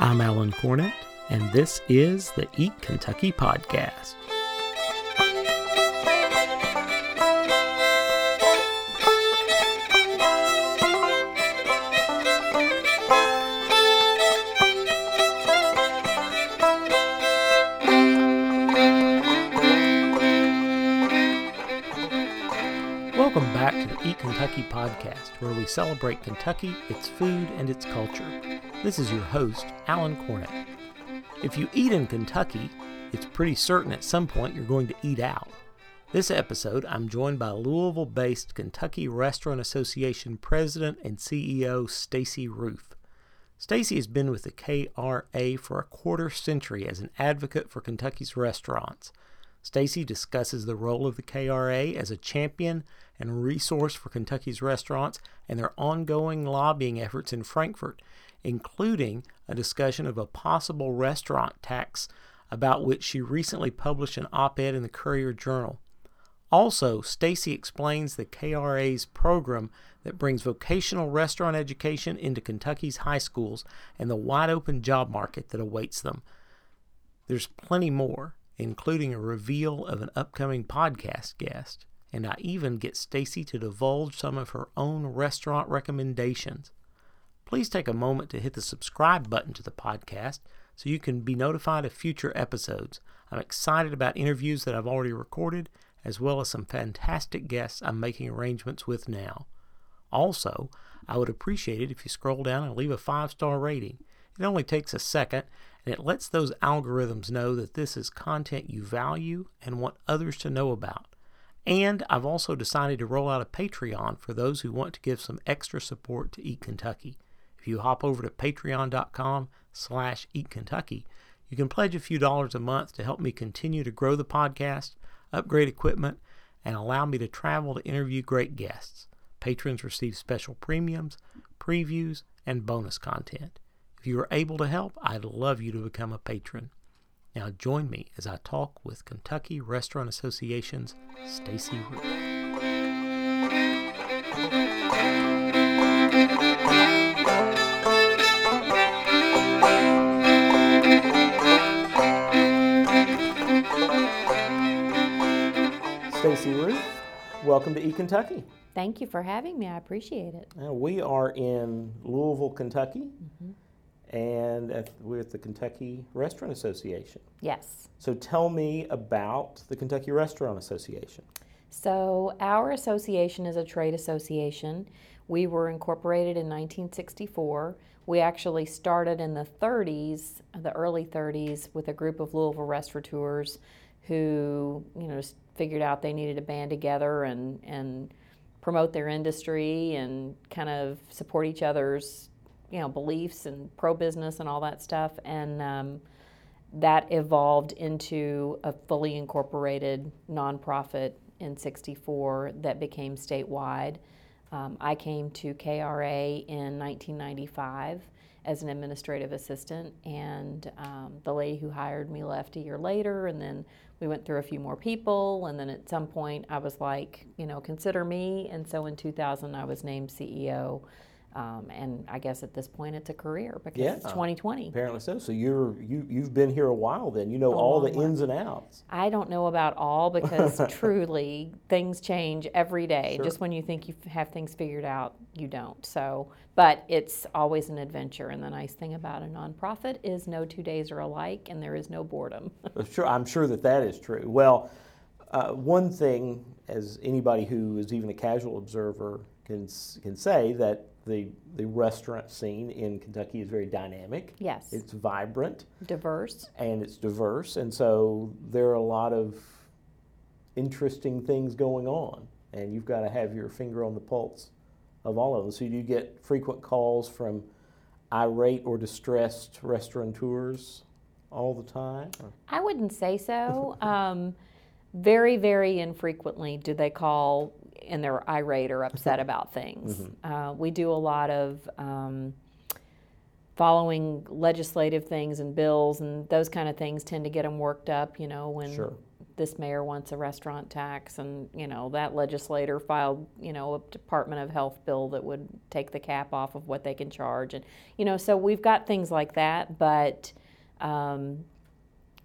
I'm Alan Cornett, and this is the Eat Kentucky podcast. Eat Kentucky podcast, where we celebrate Kentucky, its food, and its culture. This is your host, Alan Cornett. If you eat in Kentucky, it's pretty certain at some point you're going to eat out. This episode, I'm joined by Louisville based Kentucky Restaurant Association President and CEO Stacy Roof. Stacy has been with the KRA for a quarter century as an advocate for Kentucky's restaurants. Stacy discusses the role of the KRA as a champion and resource for Kentucky's restaurants and their ongoing lobbying efforts in Frankfort including a discussion of a possible restaurant tax about which she recently published an op-ed in the Courier Journal. Also, Stacy explains the KRA's program that brings vocational restaurant education into Kentucky's high schools and the wide open job market that awaits them. There's plenty more, including a reveal of an upcoming podcast guest, and I even get Stacy to divulge some of her own restaurant recommendations please take a moment to hit the subscribe button to the podcast so you can be notified of future episodes. I'm excited about interviews that I've already recorded, as well as some fantastic guests I'm making arrangements with now. Also, I would appreciate it if you scroll down and leave a five star rating. It only takes a second, and it lets those algorithms know that this is content you value and want others to know about. And I've also decided to roll out a Patreon for those who want to give some extra support to Eat Kentucky. If you hop over to patreon.com slash eatkentucky, you can pledge a few dollars a month to help me continue to grow the podcast, upgrade equipment, and allow me to travel to interview great guests. Patrons receive special premiums, previews, and bonus content. If you are able to help, I'd love you to become a patron. Now join me as I talk with Kentucky Restaurant Association's Stacy Roof. Stacy Roof, welcome to Eat Kentucky. Thank you for having me. I appreciate it. Now, we are in Louisville, Kentucky, mm-hmm. And at, we're at the Kentucky Restaurant Association. Yes. So tell me about the Kentucky Restaurant Association. So, our association is a trade association. We were incorporated in 1964. We actually started in the 30s, the early 30s, with a group of Louisville restaurateurs who, you know, figured out they needed to band together and, and promote their industry and kind of support each other's you know beliefs and pro business and all that stuff. And um, that evolved into a fully incorporated nonprofit in 64 that became statewide. Um, i came to kra in 1995 as an administrative assistant and um, the lady who hired me left a year later and then we went through a few more people and then at some point i was like you know consider me. And so in 2000 i was named ceo um, and I guess at this point it's a career because yeah, it's 2020. Apparently so. So you're you you've been here a while then. You know all the ins and outs. I don't know about all because truly things change every day. Sure. Just when you think you have things figured out, you don't. So, but it's always an adventure. And the nice thing about a nonprofit is no two days are alike, and there is no boredom. sure, I'm sure that that is true. Well, uh, one thing, as anybody who is even a casual observer can can say that the the restaurant scene in Kentucky is very dynamic. Yes. It's vibrant. Diverse. And it's diverse. And so there are a lot of interesting things going on. And you've got to have your finger on the pulse of all of them. So you get frequent calls from irate or distressed restaurateurs all the time? I wouldn't say so. um, very, very infrequently do they call and they're irate or upset about things. Mm-hmm. Uh, we do a lot of um, following legislative things and bills, and those kind of things tend to get them worked up. You know, when sure. this mayor wants a restaurant tax, and you know that legislator filed you know a Department of Health bill that would take the cap off of what they can charge, and you know so we've got things like that. But um,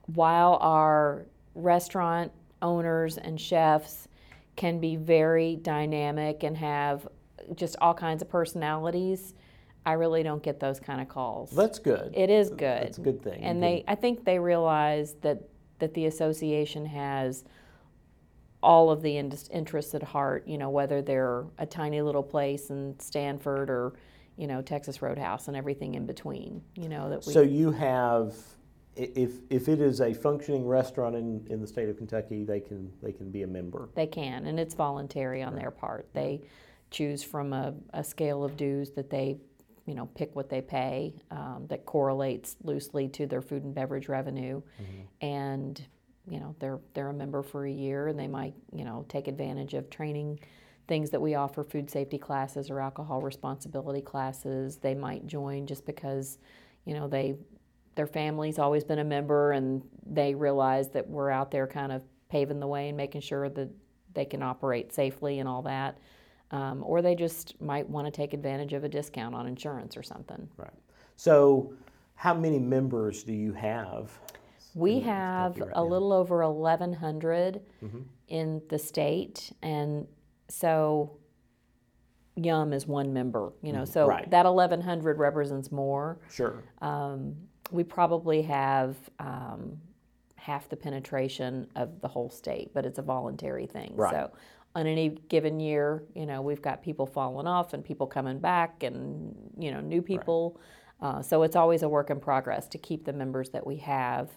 while our restaurant owners and chefs can be very dynamic and have just all kinds of personalities. I really don't get those kind of calls. That's good. It is good. It's a good thing. And they, I think they realize that that the association has all of the interests at heart. You know, whether they're a tiny little place in Stanford or you know Texas Roadhouse and everything in between. You know that. We, so you have. If, if it is a functioning restaurant in, in the state of Kentucky, they can they can be a member. They can, and it's voluntary on their part. They choose from a, a scale of dues that they you know, pick what they pay um, that correlates loosely to their food and beverage revenue, mm-hmm. and you know they're they're a member for a year, and they might you know take advantage of training things that we offer food safety classes or alcohol responsibility classes. They might join just because you know they their family's always been a member and they realize that we're out there kind of paving the way and making sure that they can operate safely and all that um, or they just might want to take advantage of a discount on insurance or something. Right. So, how many members do you have? We have right a now? little over 1,100 mm-hmm. in the state, and so Yum is one member. You know, mm-hmm. so right. that 1,100 represents more. Sure. Um, we probably have. Um, half the penetration of the whole state, but it's a voluntary thing. Right. So on any given year, you know, we've got people falling off and people coming back and, you know, new people. Right. Uh, so it's always a work in progress to keep the members that we have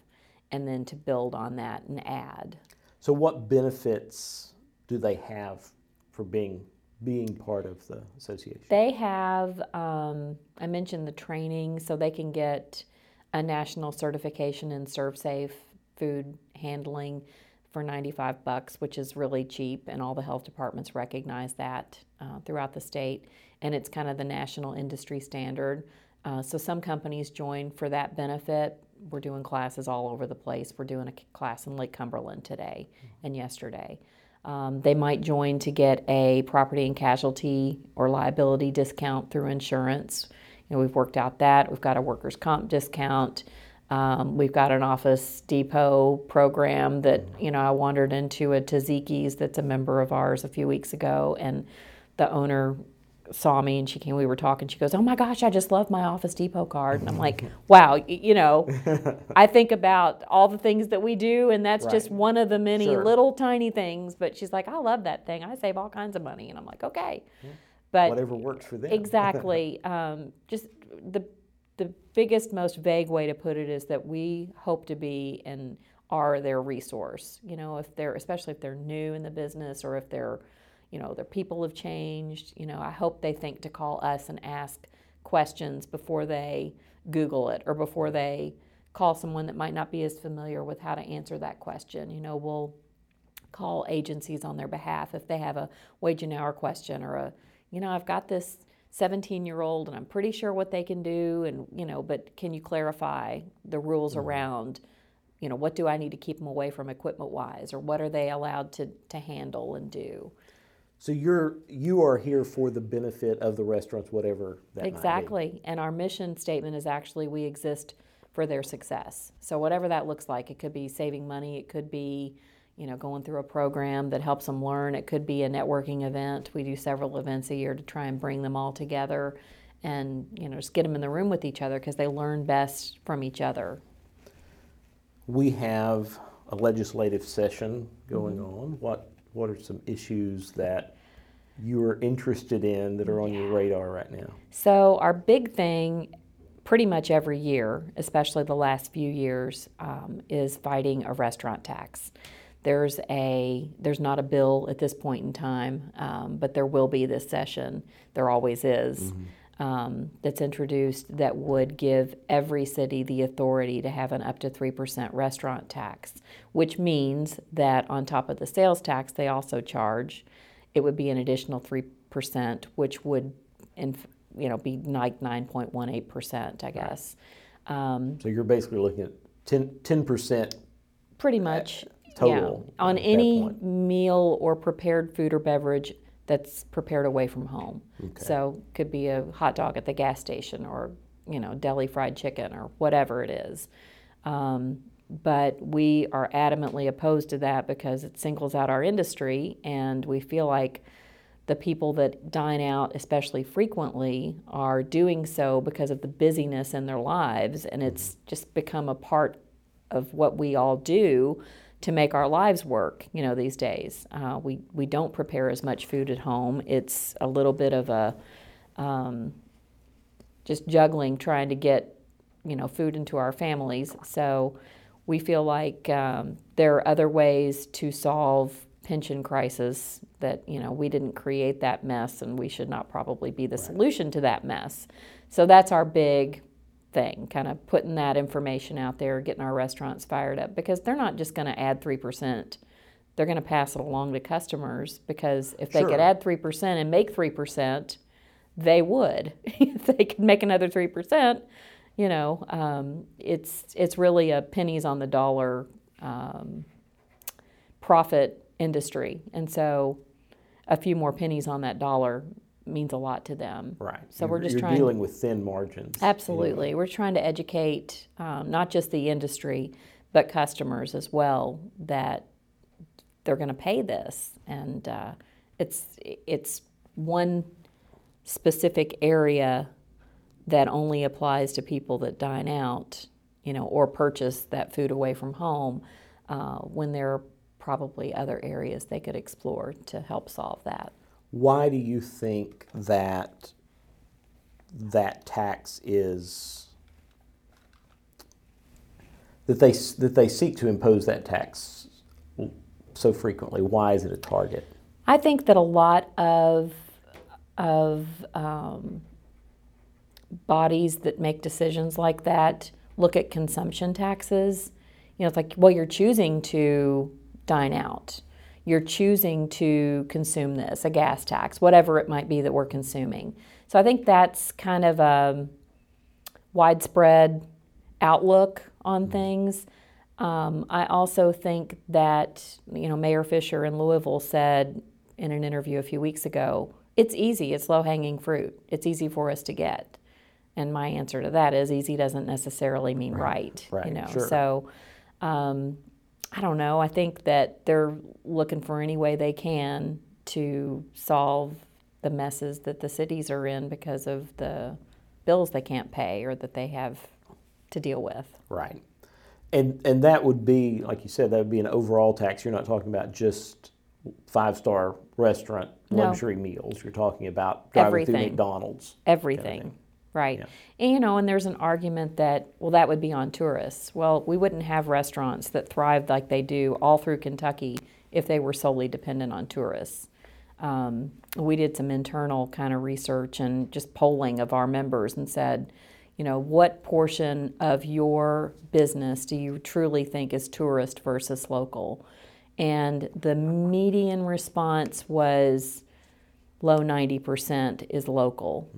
and then to build on that and add. So what benefits do they have for being being part of the association? They have, um, I mentioned the training, so they can get a national certification in ServSafe food handling for 95 bucks, which is really cheap, and all the health departments recognize that uh, throughout the state. And it's kind of the national industry standard. Uh, so some companies join for that benefit. We're doing classes all over the place. We're doing a class in Lake Cumberland today and yesterday. Um, they might join to get a property and casualty or liability discount through insurance. You know, we've worked out that. We've got a workers' comp discount. Um, we've got an Office Depot program that, you know, I wandered into a Taziki's that's a member of ours a few weeks ago, and the owner saw me and she came, we were talking. She goes, Oh my gosh, I just love my Office Depot card. And I'm like, Wow, you know, I think about all the things that we do, and that's right. just one of the many sure. little tiny things. But she's like, I love that thing. I save all kinds of money. And I'm like, Okay. But whatever works for them. exactly. Um, just the the biggest, most vague way to put it is that we hope to be and are their resource. You know, if they're, especially if they're new in the business or if they're, you know, their people have changed, you know, I hope they think to call us and ask questions before they Google it or before they call someone that might not be as familiar with how to answer that question. You know, we'll call agencies on their behalf if they have a wage and hour question or a, you know, I've got this 17 year old and I'm pretty sure what they can do and you know but can you clarify the rules mm-hmm. around you know what do I need to keep them away from equipment wise or what are they allowed to to handle and do? So you're you are here for the benefit of the restaurants whatever that exactly. And our mission statement is actually we exist for their success. So whatever that looks like it could be saving money it could be you know, going through a program that helps them learn. It could be a networking event. We do several events a year to try and bring them all together and, you know, just get them in the room with each other because they learn best from each other. We have a legislative session going mm-hmm. on. What what are some issues that you are interested in that are on your radar right now? So our big thing pretty much every year, especially the last few years, um, is fighting a restaurant tax. There's a there's not a bill at this point in time, um, but there will be this session. There always is. Mm-hmm. Um, that's introduced that would give every city the authority to have an up to 3% restaurant tax, which means that on top of the sales tax they also charge, it would be an additional 3%, which would in, you know, be like 9.18%, I guess. Um, so you're basically looking at 10, 10% pretty much total Yeah. On any meal or prepared food or beverage that's prepared away from home. Okay. So could be a hot dog at the gas station or you know deli fried chicken or whatever it is. Um, but we are adamantly opposed to that because it singles out our industry, and we feel like the people that dine out, especially frequently, are doing so because of the busyness in their lives, and it's just become a part of what we all do to make our lives work. You know, these days, uh, we we don't prepare as much food at home. It's a little bit of a um, just juggling trying to get you know food into our families. So we feel like um, there are other ways to solve pension crisis that you know we didn't create that mess and we should not probably be the solution to that mess. So that's our big thing, kind of putting that information out there, getting our restaurants fired up because they're not just going to add 3%. They're going to pass it along to customers because if they Sure. could add 3% and make 3%, they would. if they could make another 3%, you know, um, it's, it's really a pennies on the dollar um, profit industry. And so a few more pennies on that dollar means a lot to them. Right. So we're You're- just you're trying- dealing with thin margins. Absolutely. We're trying to educate um, not just the industry, but customers as well that they're going to pay this. And uh, it's, it's one specific area that only applies to people that dine out, you know, or purchase that food away from home uh, when there are probably other areas they could explore to help solve that. Why do you think that that tax is that they that they seek to impose that tax so frequently? Why is it a target? I think that a lot of of um, bodies that make decisions like that look at consumption taxes. You know, it's like, well, you're choosing to dine out. You're choosing to consume this, a gas tax, whatever it might be that we're consuming. So I think that's kind of a widespread outlook on things. Um, I also think that, you know, Mayor Fischer in Louisville said in an interview a few weeks ago, it's easy, it's low hanging fruit, it's easy for us to get. And my answer to that is easy doesn't necessarily mean right. right, you know, sure. so um, I don't know. I think that they're looking for any way they can to solve the messes that the cities are in because of the bills they can't pay or that they have to deal with. Right. And and that would be, like you said, that would be an overall tax. You're not talking about just five star restaurant No. luxury meals. You're talking about driving through Everything. McDonald's. Everything. Right. Yeah. And you know, and there's an argument that, well, that would be on tourists. Well, we wouldn't have restaurants that thrived like they do all through Kentucky if they were solely dependent on tourists. Um, we did some internal kind of research and just polling of our members and said, you know, what portion of your business do you truly think is tourist versus local? And the median response was low 90% is local,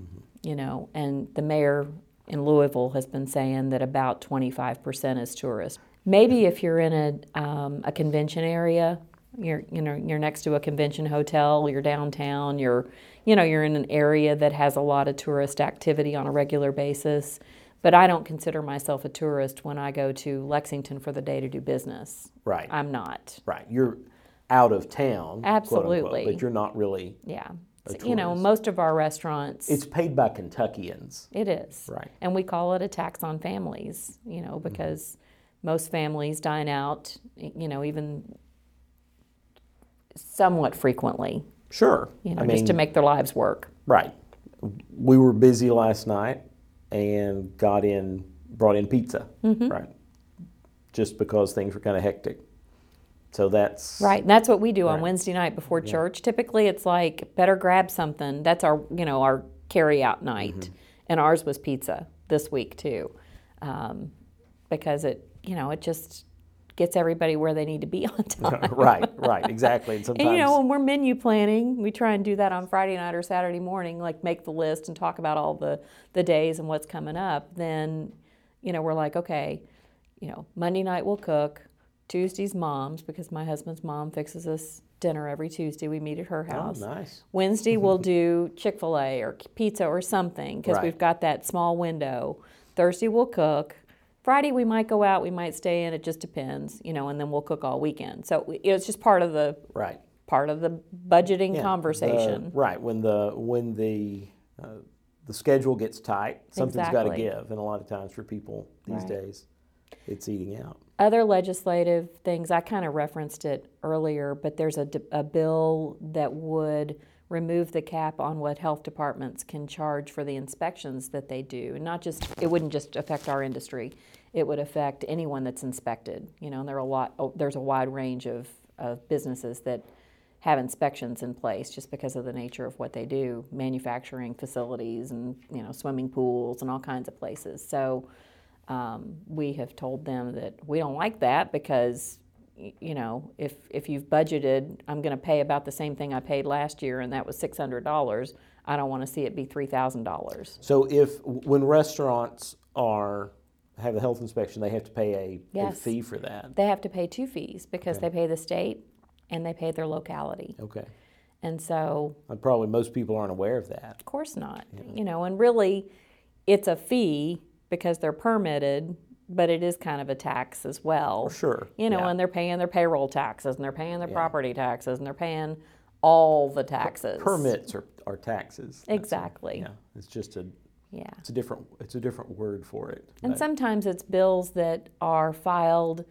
you know, and the mayor in Louisville has been saying that about 25% is tourists. Maybe if you're in a, um, a convention area, you're, you know, you're next to a convention hotel, you're downtown, you're, you know, you're in an area that has a lot of tourist activity on a regular basis. But I don't consider myself a tourist when I go to Lexington for the day to do business. Right. I'm not. right. You're out of town. quote, unquote, Absolutely. but you're not really. Yeah. You know, most of our restaurants, It's paid by Kentuckians. it is. Right. And we call it a tax on families, you know, because most families dine out, you know, even somewhat frequently, Sure. you know, I just to make their lives work. Right. We were busy last night and got in, brought in pizza. Mm-hmm. Right. Just because things were kind of hectic. So that's Right. And that's what we do on Wednesday night before church. Typically it's like better grab something. That's our, you know, our carry out night. Mm-hmm. And ours was pizza this week too. Um, because it, you know, it just gets everybody where they need to be on time. right, right, exactly. And sometimes And you know, when we're menu planning, we try and do that on Friday night or Saturday morning, like make the list and talk about all the, the days and what's coming up. Then, you know, we're like, okay, you know, Monday night we'll cook, Tuesday's mom's because my husband's mom fixes us dinner every Tuesday. We meet at her Oh, house. nice. Wednesday we'll do Chick fil A or pizza or something because Right. we've got that small window. Thursday we'll cook. Friday we might go out, we might stay in. It just depends, you know, and then we'll cook all weekend. So it's just part of the Right. part of the budgeting Yeah, conversation. the- right when the when the uh, the schedule gets tight, something's got to give, and a lot of times for people these Right. days, it's eating out. Other legislative things, I kind of referenced it earlier, but there's a bill that would remove the cap on what health departments can charge for the inspections that they do. And not just, it wouldn't just affect our industry, it would affect anyone that's inspected. You know, and there are a lot, oh, there's a wide range of, of businesses that have inspections in place just because of the nature of what they do, manufacturing facilities and, you know, swimming pools and all kinds of places. So, um, we have told them that we don't like that because you know if if you've budgeted i'm going to pay about the same thing i paid last year and that was $600 i don't want to see it be $3000 So if when restaurants are have a health inspection, they have to pay a, a fee for that. they have to pay two fees because Okay. they pay the state and they pay their locality Okay. and so And probably most people aren't aware of that. Of course not. You know, and really, it's a fee because they're permitted, but it is kind of a tax as well. For sure. You know, yeah. and they're paying their payroll taxes and they're paying their Yeah. property taxes and they're paying all the taxes. permits are, are taxes. Exactly. Yeah. It's just a Yeah. it's a different it's a different word for it. And but- sometimes it's bills that are filed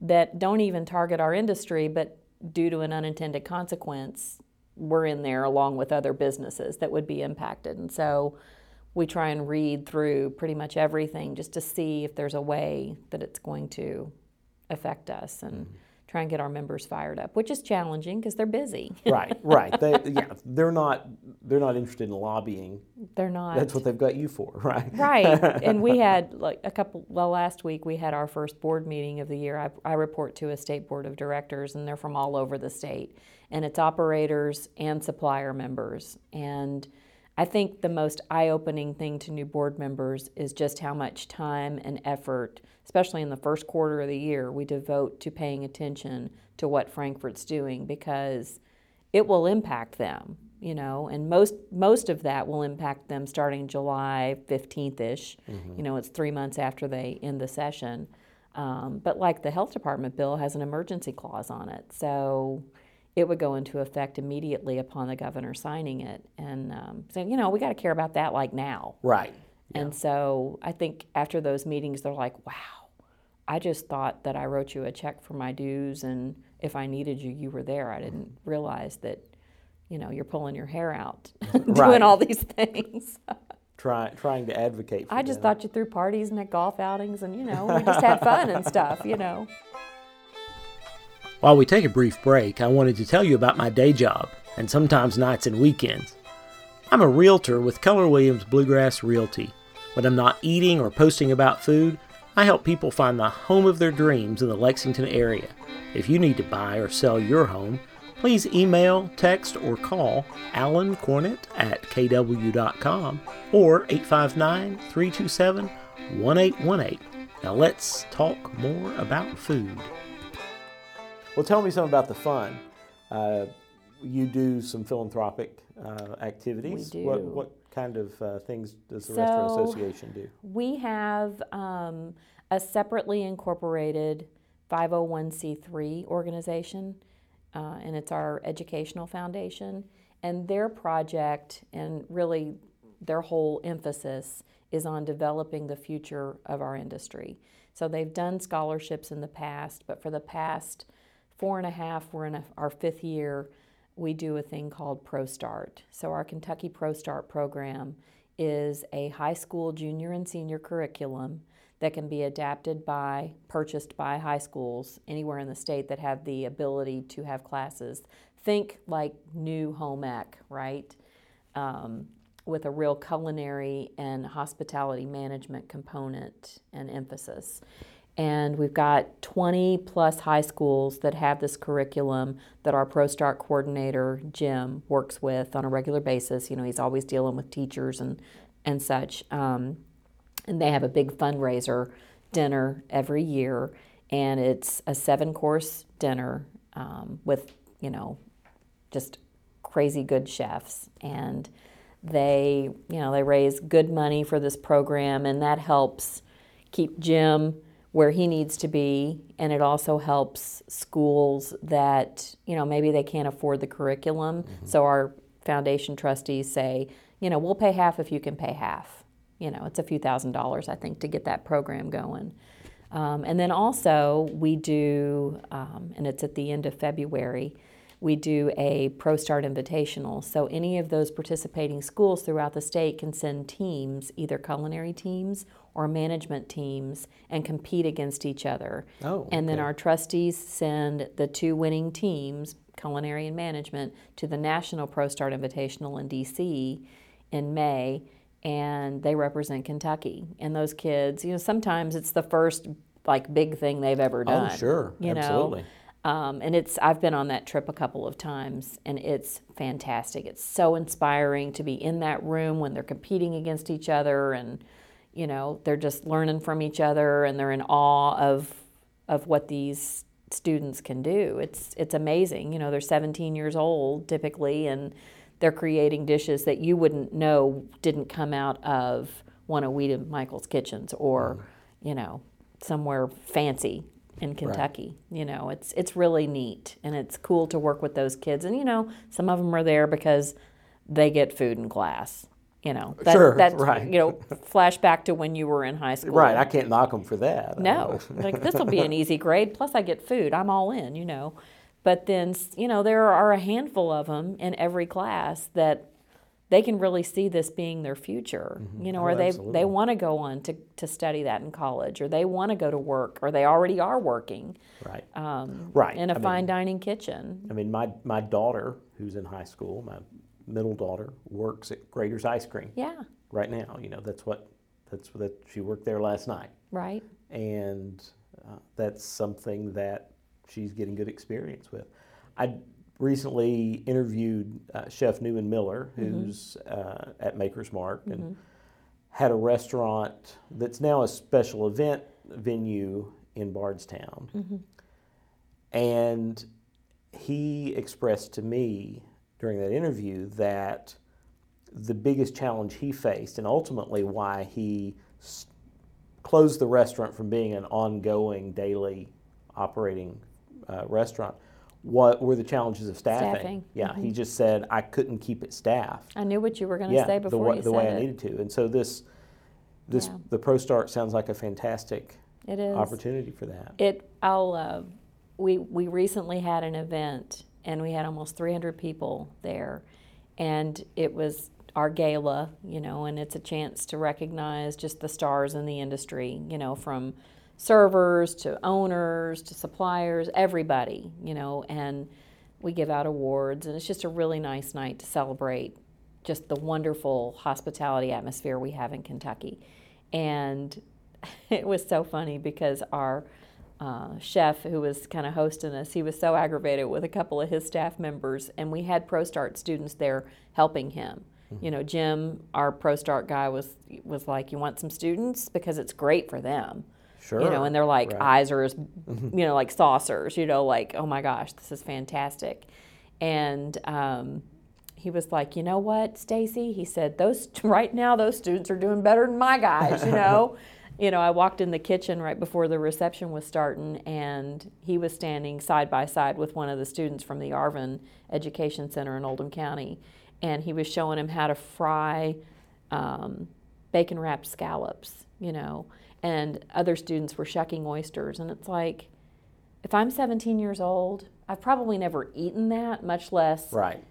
that don't even target our industry, but due to an unintended consequence, we're in there along with other businesses that would be impacted. And so we try and read through pretty much everything just to see if there's a way that it's going to affect us and mm-hmm. try and get our members fired up, which is challenging because they're busy. right, right. They, yeah, they're not they're not interested in lobbying. they're not. That's what they've got you for, right? Right. and we had like a couple, well, last week we had our first board meeting of the year. I, I report to a state board of directors, and they're from all over the state. And it's operators and supplier members. And I think the most eye opening thing to new board members is just how much time and effort, especially in the first quarter of the year, we devote to paying attention to what Frankfort's doing because it will impact them you know and most most of that will impact them starting july 15th ish you know it's three months after they end the session. Um, but like the health department bill has an emergency clause on it. So it would go into effect immediately upon the governor signing it and um, so you know we got to care about that like now Right. and so I think after those meetings, they're like, wow, I just thought that I wrote you a check for my dues, and if I needed you, you were there. I didn't realize that, you know, you're pulling your hair out doing Right. all these things. Try, trying to advocate for I just them. thought you threw parties and had golf outings, and, you know, we just had fun and stuff, you know. While we take a brief break, I wanted to tell you about my day job, and sometimes nights and weekends. I'm a realtor with Keller Williams Bluegrass Realty. When I'm not eating or posting about food, I help people find the home of their dreams in the Lexington area. If you need to buy or sell your home, please email, text, or call Alan Cornett at kw.com or 859 327 1818. Now let's talk more about food. Well, tell me something about the fun. Uh, you do some philanthropic uh, activities. We What, do. what kind of uh, things does the Restaurant Association do? We have um, a separately incorporated 501c3 organization, uh, and it's our educational foundation. And their project, and really their whole emphasis, is on developing the future of our industry. So they've done scholarships in the past, but for the past four and a half, we're in a, our fifth year, we do a thing called ProStart. So our Kentucky ProStart program is a high school junior and senior curriculum that can be adapted by, purchased by high schools anywhere in the state that have the ability to have classes. Think like new home ec, right? Um, with a real culinary and hospitality management component and emphasis. And we've got 20 plus high schools that have this curriculum that our ProStart coordinator, Jim, works with on a regular basis. You know, he's always dealing with teachers and, and such. Um, and they have a big fundraiser dinner every year. and it's a seven course dinner um, with, you know, just crazy good chefs. And they, you know, they raise good money for this program, and that helps keep Jim where he needs to be, and it also helps schools that, you know, maybe they can't afford the curriculum. Mm-hmm. So our foundation trustees say, you know, we'll pay half if you can pay half. You know, it's a few thousand dollars, I think, to get that program going. Um, and then also, we do, um, and it's at the end of February, we do a ProStart Invitational. So any of those participating schools throughout the state can send teams, either culinary teams or management teams, and compete against each other. Oh, and then our trustees send the two winning teams, culinary and management, to the National ProStart Invitational in DC in May. And they represent Kentucky. And those kids, you know, sometimes it's the first like big thing they've ever oh, done. Oh, sure. You Absolutely. Know? Um, and it's I've been on that trip a couple of times, and it's fantastic. It's so inspiring to be in that room when they're competing against each other, and you know they're just learning from each other, and they're in awe of of what these students can do. It's it's amazing. You know they're 17 years old typically, and they're creating dishes that you wouldn't know didn't come out of one of Weedham Michael's kitchens or mm. you know somewhere fancy in Kentucky. Right. You know, it's it's really neat and it's cool to work with those kids. And you know, some of them are there because they get food in class. You know, that, sure, that's right. You know, flashback to when you were in high school. Right, I can't knock them for that. No, uh, like this will be an easy grade. Plus, I get food. I'm all in. You know, but then you know there are a handful of them in every class that they can really see this being their future, mm-hmm. you know, oh, or they absolutely. they want to go on to, to study that in college, or they want to go to work, or they already are working, right, um, right, in a I fine mean, dining kitchen. I mean, my my daughter, who's in high school, my middle daughter works at Graeter's Ice Cream. Yeah, right now, you know, that's what that's that she worked there last night. Right, and uh, that's something that she's getting good experience with. I recently interviewed uh, Chef Newman Miller, mm-hmm. who's mm-hmm. uh, at Maker's Mark, and mm-hmm. had a restaurant that's now a special event venue in Bardstown. Mm-hmm. And he expressed to me during that interview that the biggest challenge he faced, and ultimately why he s- closed the restaurant from being an ongoing daily operating uh, restaurant, what were the challenges of staffing. staffing. Yeah, mm-hmm. he just said I couldn't keep it staffed. I knew what you were going to yeah, say before the, you the way it. I needed to, and so this, this yeah. the ProStart sounds like a fantastic it is. opportunity for that. It I'll uh, we we recently had an event and we had almost 300 people there, and it was our gala, you know, and it's a chance to recognize just the stars in the industry, you know, from servers to owners to suppliers, everybody, you know, and we give out awards, and it's just a really nice night to celebrate just the wonderful hospitality atmosphere we have in Kentucky. And it was so funny because our uh, chef who was kind of hosting us, he was so aggravated with a couple of his staff members, and we had ProStart students there helping him. Mm-hmm. You know, Jim, our ProStart guy, was was like, "You want some students because it's great for them." Sure. You know, and they're like right. eyes are as, mm-hmm. you know, like saucers. You know, like oh my gosh, this is fantastic. And um, he was like, you know what, Stacy? He said those right now those students are doing better than my guys. You know. you know, I walked in the kitchen right before the reception was starting, and he was standing side by side with one of the students from the Arvin Education Center in Oldham County, and he was showing him how to fry um, bacon wrapped scallops, you know, and other students were shucking oysters. And it's like, if I'm 17 years old, I've probably never eaten that, much less right.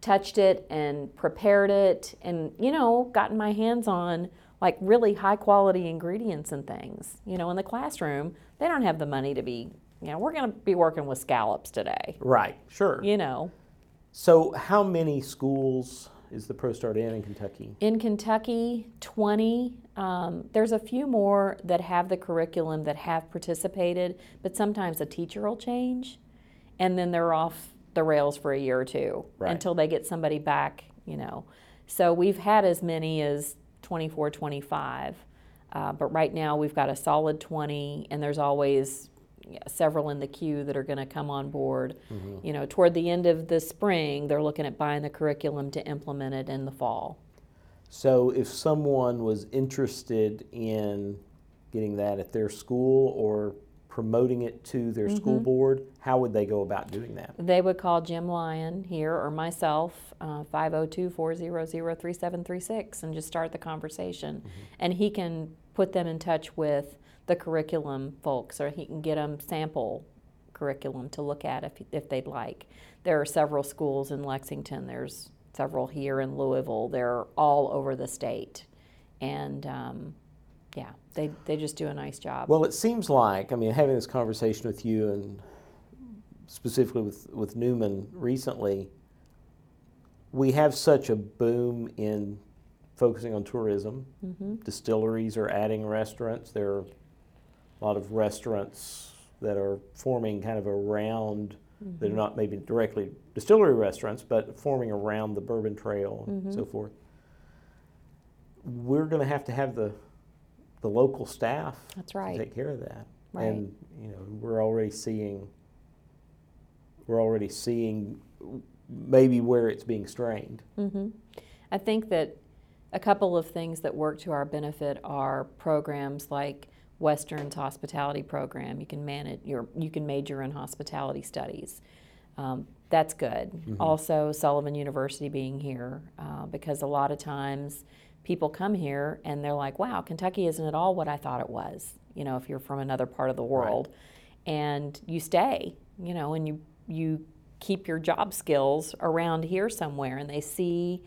touched it and prepared it and, you know, gotten my hands on like really high quality ingredients and things. You know, in the classroom, they don't have the money to be, you know, we're going to be working with scallops today. Right, sure. You know. So, how many schools is the ProStart in in Kentucky? In Kentucky, 20. Um, there's a few more that have the curriculum that have participated, but sometimes a teacher will change and then they're off the rails for a year or two right. until they get somebody back, you know. So we've had as many as 24, 25. Uh, but right now we've got a solid 20, and there's always several in the queue that are going to come on board. Mm-hmm. You know, toward the end of the spring, they're looking at buying the curriculum to implement it in the fall. So, if someone was interested in getting that at their school or promoting it to their school mm-hmm. board, how would they go about doing that? They would call Jim Lyon here or myself, uh, 502 400 3736, and just start the conversation. Mm-hmm. And he can put them in touch with the curriculum folks, or he can get them sample curriculum to look at if, if they'd like. There are several schools in Lexington, there's several here in Louisville, they're all over the state. And um, yeah, they, they just do a nice job. Well, it seems like, I mean, having this conversation with you and specifically with, with Newman recently, we have such a boom in focusing on tourism. Distilleries are adding restaurants. There are a lot of restaurants that are forming kind of around, that are not maybe directly distillery restaurants, but forming around the Bourbon Trail and so forth. We're going to have to have the, the local staff That's to right. take care of that. Right. And you know, we're already seeing we're already seeing maybe where it's being strained. hmm I think that a couple of things that work to our benefit are programs like Western's hospitality program. You can manage your you can major in hospitality studies. Um, that's good. Also, Sullivan University being here uh, because a lot of times people come here and they're like, "Wow, Kentucky isn't at all what I thought it was." You know, if you're from another part of the world, and you stay, you know, and you you keep your job skills around here somewhere, and they see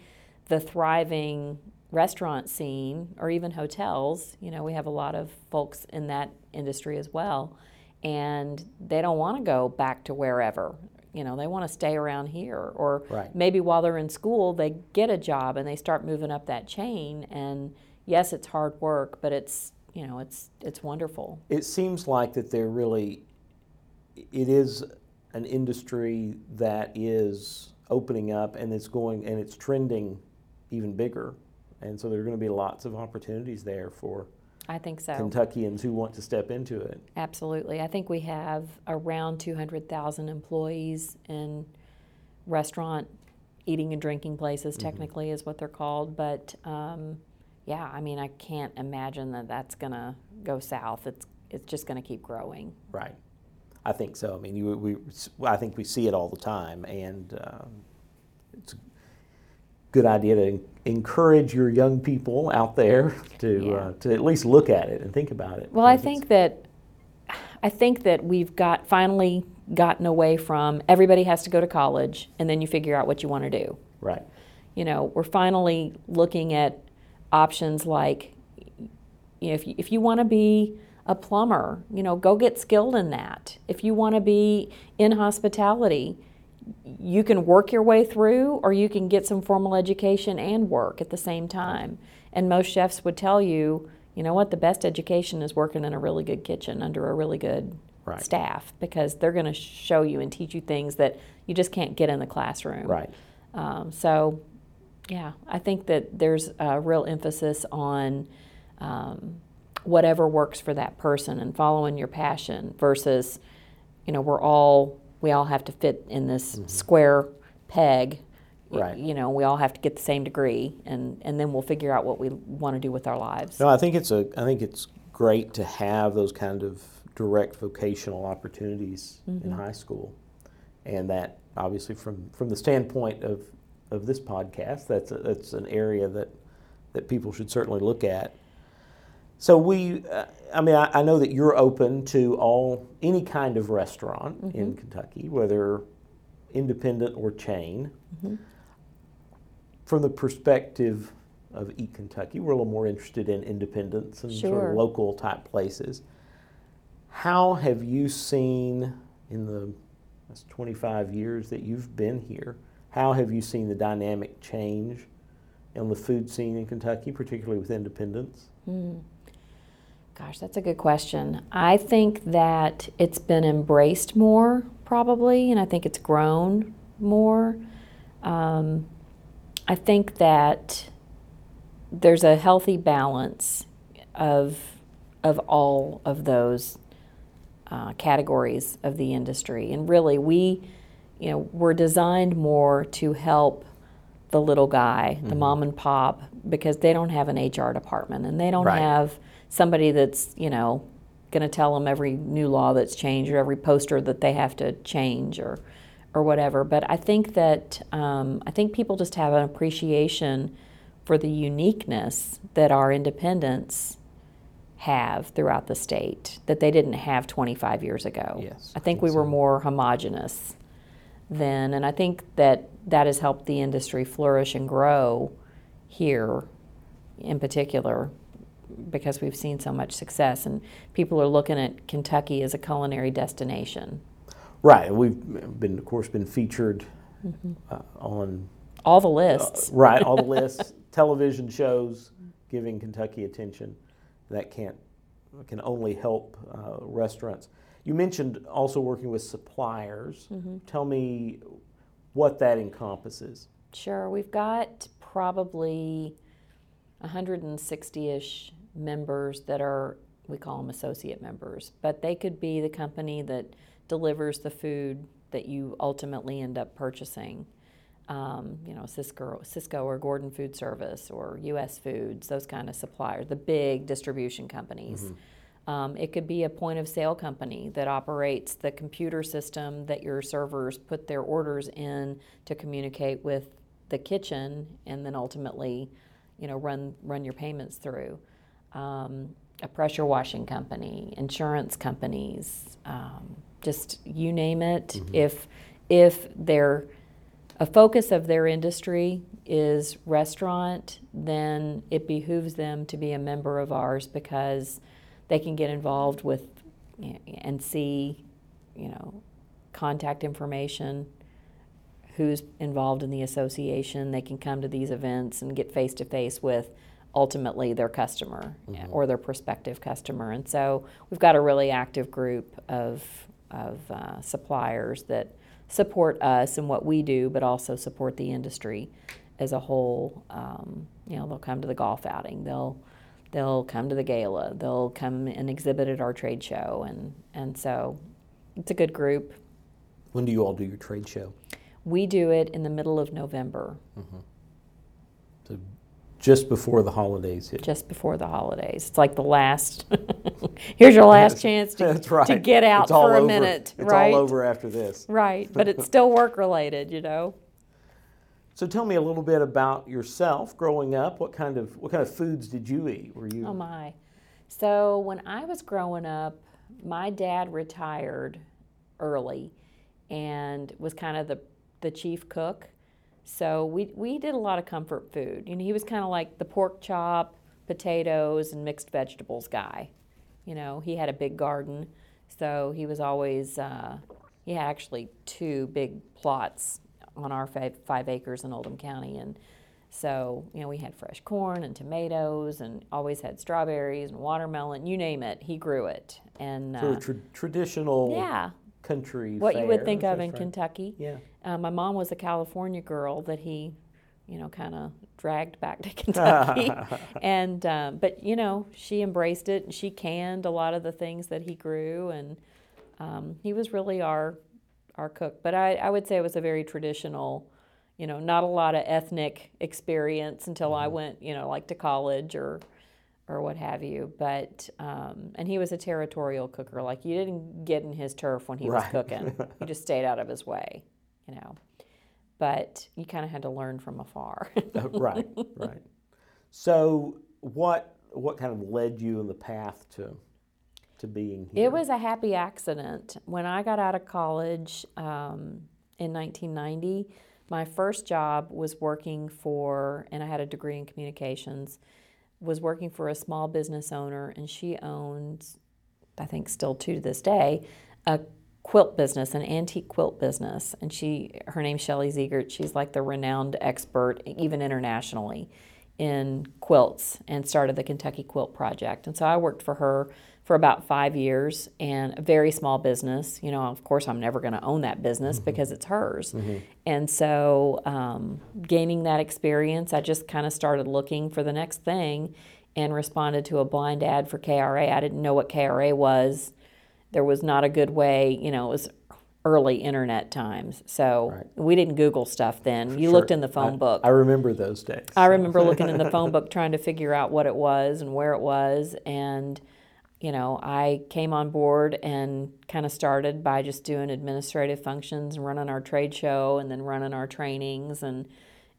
the thriving restaurant scene or even hotels. You know, we have a lot of folks in that industry as well, and they don't want to go back to wherever. You know, they want to stay around here, or Right. maybe while they're in school, they get a job and they start moving up that chain. And yes, it's hard work, but it's you know, it's it's wonderful. It seems like that they're really it is an industry that is opening up and it's going and it's trending even bigger. And so there are going to be lots of opportunities there for I think so. Kentuckians who want to step into it. Absolutely. I think we have around 200,000 employees in restaurant, eating and drinking places, technically, is what they're called. But um, yeah, I mean, I can't imagine that that's going to go south. It's, it's just going to keep growing. Right. I think so. I mean, you, we, I think we see it all the time, and um, it's good idea to encourage your young people out there to Yeah. uh, to at least look at it and think about it. Well, I think that I think that we've got finally gotten away from everybody has to go to college and then you figure out what you want to do. right. you know, we're finally looking at options like, you know, if you, if you want to be a plumber, you know, go get skilled in that. If you want to be in hospitality, you can work your way through or you can get some formal education and work at the same time. And most chefs would tell you, you know what, the best education is working in a really good kitchen under a really good Right. staff because they're going to show you and teach you things that you just can't get in the classroom. Right. Um, so, yeah, I think that there's a real emphasis on um, whatever works for that person and following your passion versus, you know, we're all we all have to fit in this mm-hmm. square peg. Right. You know, we all have to get the same degree, and and then we'll figure out what we want to do with our lives. No, I think it's a. I think it's great to have those kind of direct vocational opportunities in mm-hmm. high school, and that obviously from from the standpoint of of this podcast, that's a, that's an area that that people should certainly look at. So we, uh, I mean, I, I know that you're open to all any kind of restaurant in mm-hmm. Kentucky, whether independent or chain. Mm-hmm. From the perspective of Eat Kentucky, we're a little more interested in independents and sort of local type places. How have you seen in the that's 25 years that you've been here? How have you seen the dynamic change in the food scene in Kentucky, particularly with independence? Hmm. Gosh, that's a good question. I think that it's been embraced more, probably, and I think it's grown more. Um, I think that there's a healthy balance of of all of those uh, categories of the industry. And really, we, you know, we're designed more to help the little guy, the mm-hmm. mom and pop, because they don't have an HR department and they don't right. have somebody that's, you know, going to tell them every new law that's changed or every poster that they have to change or or whatever. But I think that um, I think people just have an appreciation for the uniqueness that our independents have throughout the state that they didn't have 25 years ago. Yes, I think we were more homogenous then, and I think that that has helped the industry flourish and grow here in particular because we've seen so much success and people are looking at Kentucky as a culinary destination. Right. We've been, of course, been featured mm-hmm. uh, on all the lists. Uh, right, all the lists, television shows giving Kentucky attention. That can't can only help uh, restaurants. You mentioned also working with suppliers. Mm-hmm. Tell me what that encompasses. Sure. We've got probably 160 ish members that are, we call them associate members, but they could be the company that delivers the food that you ultimately end up purchasing. Um, you know, Cisco, Sysco or Gordon Food Service or U.S. Foods, those kind of suppliers, the big distribution companies. Mm-hmm. Um, it could be a point of sale company that operates the computer system that your servers put their orders in to communicate with the kitchen and then ultimately, you know, run run your payments through. Um, a pressure washing company, insurance companies, um, just you name it. Mm-hmm. If if their a focus of their industry is restaurant, then it behooves them to be a member of ours because they can get involved with and see, you know, contact information, who's involved in the association. They can come to these events and get face to face with ultimately their customer mm-hmm. or their prospective customer. And so we've got a really active group of of uh, suppliers that support us and what we do, but also support the industry as a whole. Um, you know, they'll come to the golf outing. They'll they'll come to the gala. They'll come and exhibit at our trade show, and and so it's a good group. When do you all do your trade show? We do it in the middle of November. Mm-hmm. Just before the holidays hit. Just before the holidays. It's like the last, here's your last chance to, right. to get out it's for a over. minute. It's right? all over after this. Right, but it's still work related, you know. So tell me a little bit about yourself growing up. What kind of what kind of foods did you eat? Were you? Oh my! So when I was growing up, my dad retired early, and was kind of the the chief cook. So we, we did a lot of comfort food. You know, he was kind of like the pork chop, potatoes, and mixed vegetables guy. You know, he had a big garden, so he was always, uh, he had actually two big plots on our five, five acres in Oldham County. And so, you know, we had fresh corn and tomatoes and always had strawberries and watermelon, you name it, he grew it. And uh, tra- traditional yeah country. What fare, you would think of in. Kentucky. Yeah. Uh, my mom was a California girl that he, you know, kind of dragged back to Kentucky, and um, but you know she embraced it and she canned a lot of the things that he grew, and um, he was really our our cook. But I, I would say it was a very traditional. You know, not a lot of ethnic experience until mm-hmm. I went, you know, like to college or or what have you. But um, and he was a territorial cooker. Like you didn't get in his turf when he right. was cooking. you just stayed out of his way, you know. But you kind of had to learn from afar. uh, right, right. So what what kind of led you in the path to to being here? It was a happy accident. When I got out of college um, in 1990, my first job was working for, and I had a degree in communications was working for a small business owner, and she owns, I think, still to this day, a quilt business, an antique quilt business. And she, her name's Shelly Zegart. She's like the renowned expert, even internationally, in quilts, and started the Kentucky Quilt Project. And so I worked for her for about five years and a very small business. You know, of course, I'm never going to own that business mm-hmm. because it's hers. Mm-hmm. And so, um, gaining that experience, I just kind of started looking for the next thing and responded to a blind ad for KRA. I didn't know what KRA was there was not a good way, you know, it was early internet times. So Right. we didn't Google stuff then. You Sure. looked in the phone I, book. I remember those days. I remember looking in the phone book trying to figure out what it was and where it was. And, you know, I came on board and kind of started by just doing administrative functions and running our trade show and then running our trainings. And,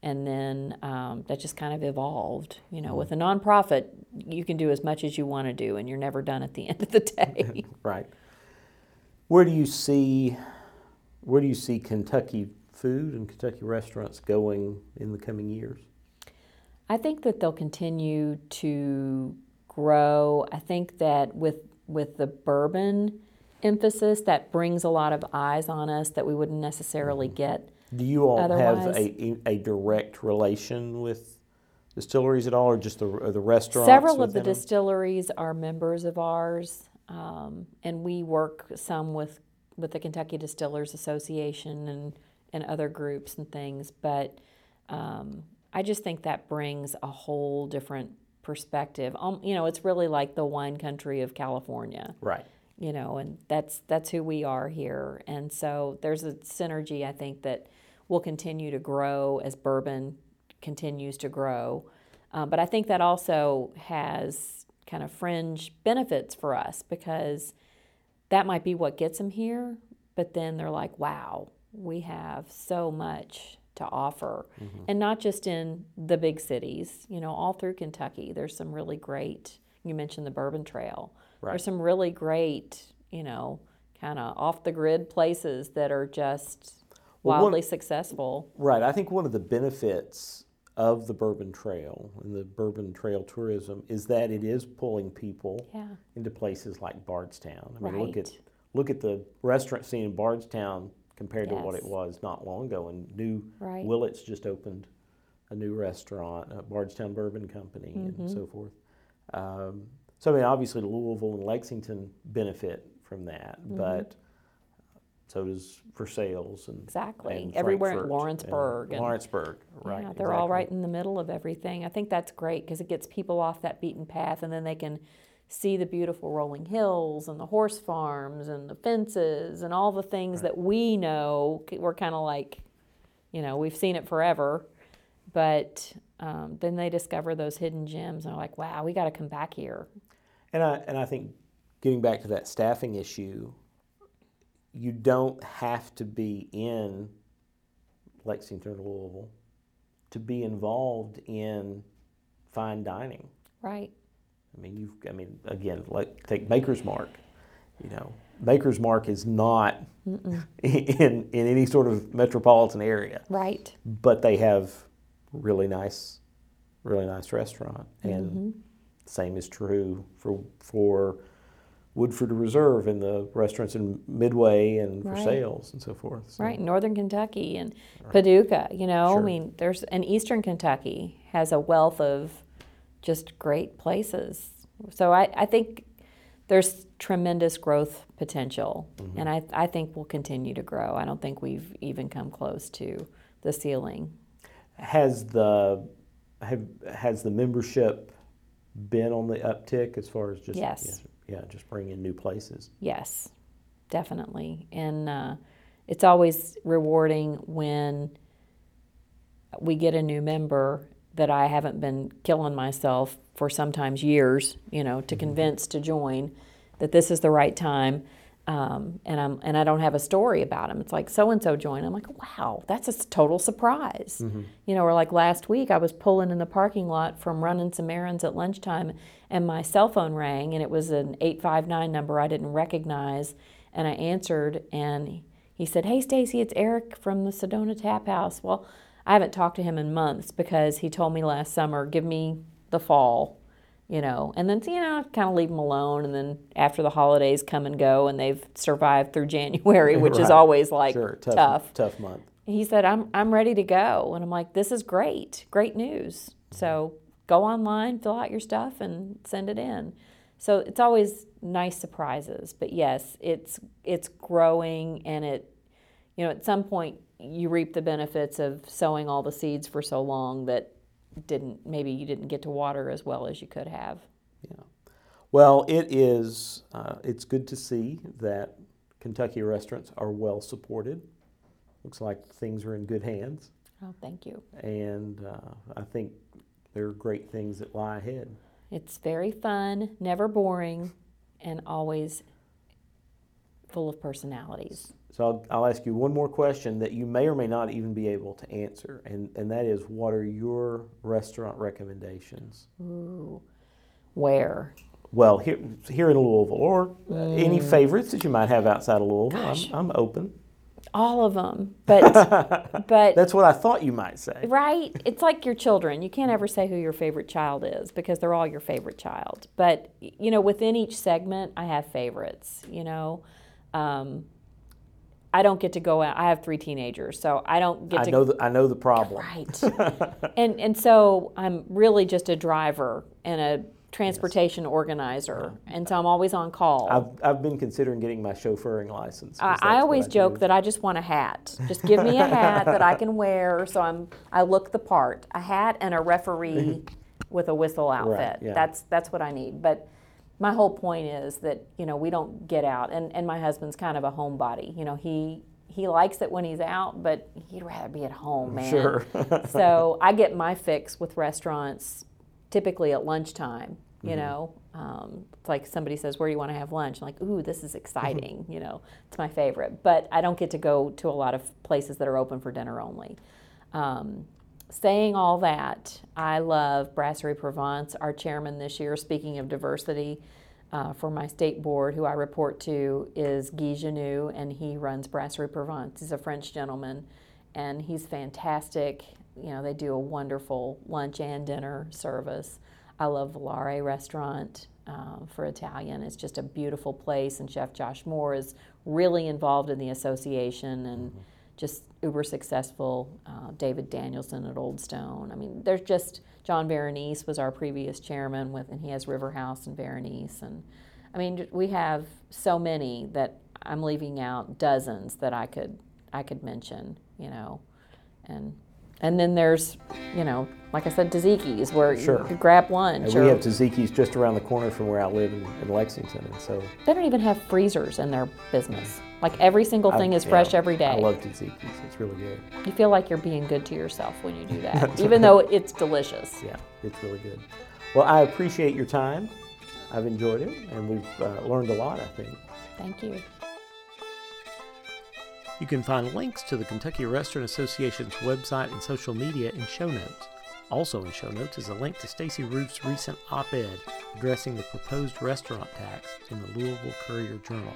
and then um, that just kind of evolved. You know, with a nonprofit, you can do as much as you want to do and you're never done at the end of the day. Right. Where do you see where do you see Kentucky food and Kentucky restaurants going in the coming years? I think that they'll continue to grow. I think that with with the bourbon emphasis, that brings a lot of eyes on us that we wouldn't necessarily get. Do you all have a, a direct relation with distilleries at all, or just the or the restaurants? Several of the them? distilleries are members of ours, um, and we work some with with the Kentucky Distillers Association and and other groups and things. But um, I just think that brings a whole different perspective. Um, you know, it's really like the wine country of California. Right. you know, and that's that's who we are here. And so there's a synergy I think that will continue to grow as bourbon continues to grow. Uh, but I think that also has kind of fringe benefits for us because that might be what gets them here. But then they're like, wow, we have so much to offer. Mm-hmm. And not just in the big cities, you know, all through Kentucky, there's some really great, you mentioned the Bourbon Trail. Right. There's some really great, you know, kind of off the grid places that are just Well, one- wildly successful. Right. I think one of the benefits of the Bourbon Trail and the Bourbon Trail tourism is that it is pulling people Yeah. into places like Bardstown. I mean, look at look at the restaurant scene in Bardstown compared to what it was not long ago. And new Right. Willett's just opened a new restaurant, uh, Bardstown Bourbon Company, Mm-hmm. and so forth. Um, so I mean, obviously Louisville and Lexington benefit from that, Mm-hmm. but so does Versailles and Exactly. and Everywhere in Lawrenceburg and and- Lawrenceburg, right? Yeah, they're all exactly. right in the middle of everything. I think that's great because it gets people off that beaten path and then they can see the beautiful rolling hills and the horse farms and the fences and all the things that we know. We're kind of like, you know, we've seen it forever. But um, then they discover those hidden gems and are like, wow, we got to come back here. And I and I think getting back to that staffing issue, you don't have to be in Lexington or Louisville to be involved in fine dining. Right. I mean, you've I mean, again, like take Maker's Mark. You know, Maker's Mark is not in in any sort of metropolitan area, Right. but they have really nice, really nice restaurant, and mm-hmm. same is true for for Woodford Reserve and the restaurants in Midway and Right. sales and so forth. So, Right, Northern Kentucky and Paducah, you know, Sure. I mean, there's and Eastern Kentucky has a wealth of just great places. So I, I think there's tremendous growth potential, Mm-hmm. and I, I think we'll continue to grow. I don't think we've even come close to the ceiling. Has the have has the membership been on the uptick as far as just Yes. yeah, yeah just bringing new places. Yes, definitely. And uh, it's always rewarding when we get a new member that I haven't been killing myself for sometimes years, you know, to convince to join that this is the right time. Um, and I'm and I don't have a story about them. It's like so and so joined. I'm like, wow, that's a total surprise. You know, or like last week, I was pulling in the parking lot from running some errands at lunchtime, and my cell phone rang, and it was an eight five nine number I didn't recognize, and I answered, and he said, "Hey, Stacy, it's Eric from the Sedona Tap House." Well, I haven't talked to him in months because he told me last summer, "Give me the fall." you know, and then you know, kind of leave him alone, and then after the holidays come and go, and they've survived through January, which is always like Sure, tough, tough. tough month. He said, "I'm I'm ready to go," and I'm like, "This is great, great news." So go online, fill out your stuff, and send it in. So it's always nice surprises, but yes, it's it's growing, and it, you know, at some point you reap the benefits of sowing all the seeds for so long that didn't maybe you didn't get to water as well as you could have. Yeah. Well, it is. Uh, it's good to see that Kentucky restaurants are well supported. Looks like things are in good hands, Oh, thank you. and uh, I think there are great things that lie ahead. It's very fun, never boring, and always full of personalities. So I'll, I'll ask you one more question that you may or may not even be able to answer, and, and that is, what are your restaurant recommendations? Ooh. Where? Well, here, here in Louisville, or uh, any favorites that you might have outside of Louisville, I'm, I'm open. All of them. But but That's what I thought you might say. right, it's like your children. You can't ever say who your favorite child is because they're all your favorite child. But you know, within each segment, I have favorites. You know, um, I don't get to go out. I have three teenagers, so I don't get I to know the, I know the problem. Right. and and so I'm really just a driver and a transportation organizer, and so I'm always on call. I've, I've been considering getting my chauffeuring license. I, I always joke do. that I just want a hat. Just give me a hat that I can wear, so I'm I look the part. A hat and a referee with a whistle outfit. yeah. That's that's what I need. But my whole point is that you know we don't get out, and and my husband's kind of a homebody. You know he. He likes it when he's out, but he'd rather be at home, man. Sure. so I get my fix with restaurants typically at lunchtime. You Mm-hmm. know, um, it's like somebody says, "Where do you want to have lunch?" I'm like, "Ooh, this is exciting." Mm-hmm. You know, it's my favorite. But I don't get to go to a lot of places that are open for dinner only. Um, saying all that, I love Brasserie Provence. Our chairman this year, speaking of diversity, uh, for my state board, who I report to, is Guy Genoux, and he runs Brasserie Provence. He's a French gentleman, and he's fantastic. You know, they do a wonderful lunch and dinner service. I love Volare Restaurant uh, for Italian. It's just a beautiful place, and Chef Josh Moore is really involved in the association and just uber successful. Uh, David Danielson at Old Stone. I mean, there's just John Varanese was our previous chairman with, and he has River House and Varanese, and I mean, we have so many that I'm leaving out dozens that I could I could mention, you know, and and then there's, you know, like I said, Taziki's where Sure. you could grab lunch. And or we have Taziki's just around the corner from where I live in, in Lexington, and so they don't even have freezers in their business. Like every single thing I- is yeah, fresh every day. I love Taziki's. It's really good. you feel like you're being good to yourself when you do that, even though it's delicious. Yeah, it's really good. Well, I appreciate your time. I've enjoyed it, and we've uh, learned a lot. I think. Thank you. You can find links to the Kentucky Restaurant Association's website and social media in show notes. Also in show notes is a link to Stacy Roof's recent op-ed addressing the proposed restaurant tax in the Louisville Courier Journal.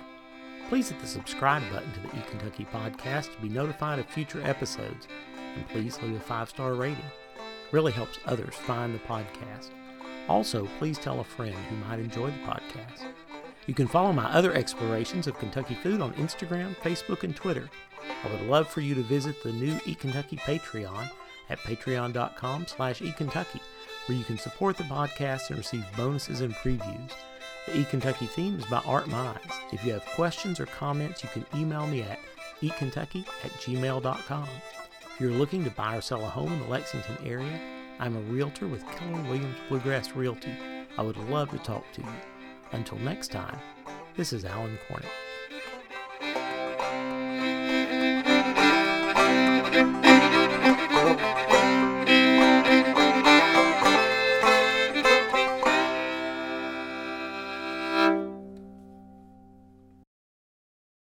Please hit the subscribe button to the E Kentucky podcast to be notified of future episodes, and please leave a five-star rating. It really helps others find the podcast. Also, please tell a friend who might enjoy the podcast. You can follow my other explorations of Kentucky food on Instagram, Facebook, and Twitter. I would love for you to visit the new eKentucky Patreon at patreon.com slash eKentucky, where you can support the podcast and receive bonuses and previews. The eKentucky theme is by Art Minds. If you have questions or comments, you can email me at eKentucky at gmail.com. If you're looking to buy or sell a home in the Lexington area, I'm a realtor with Keller Williams Bluegrass Realty. I would love to talk to you. Until next time, this is Alan Cornett.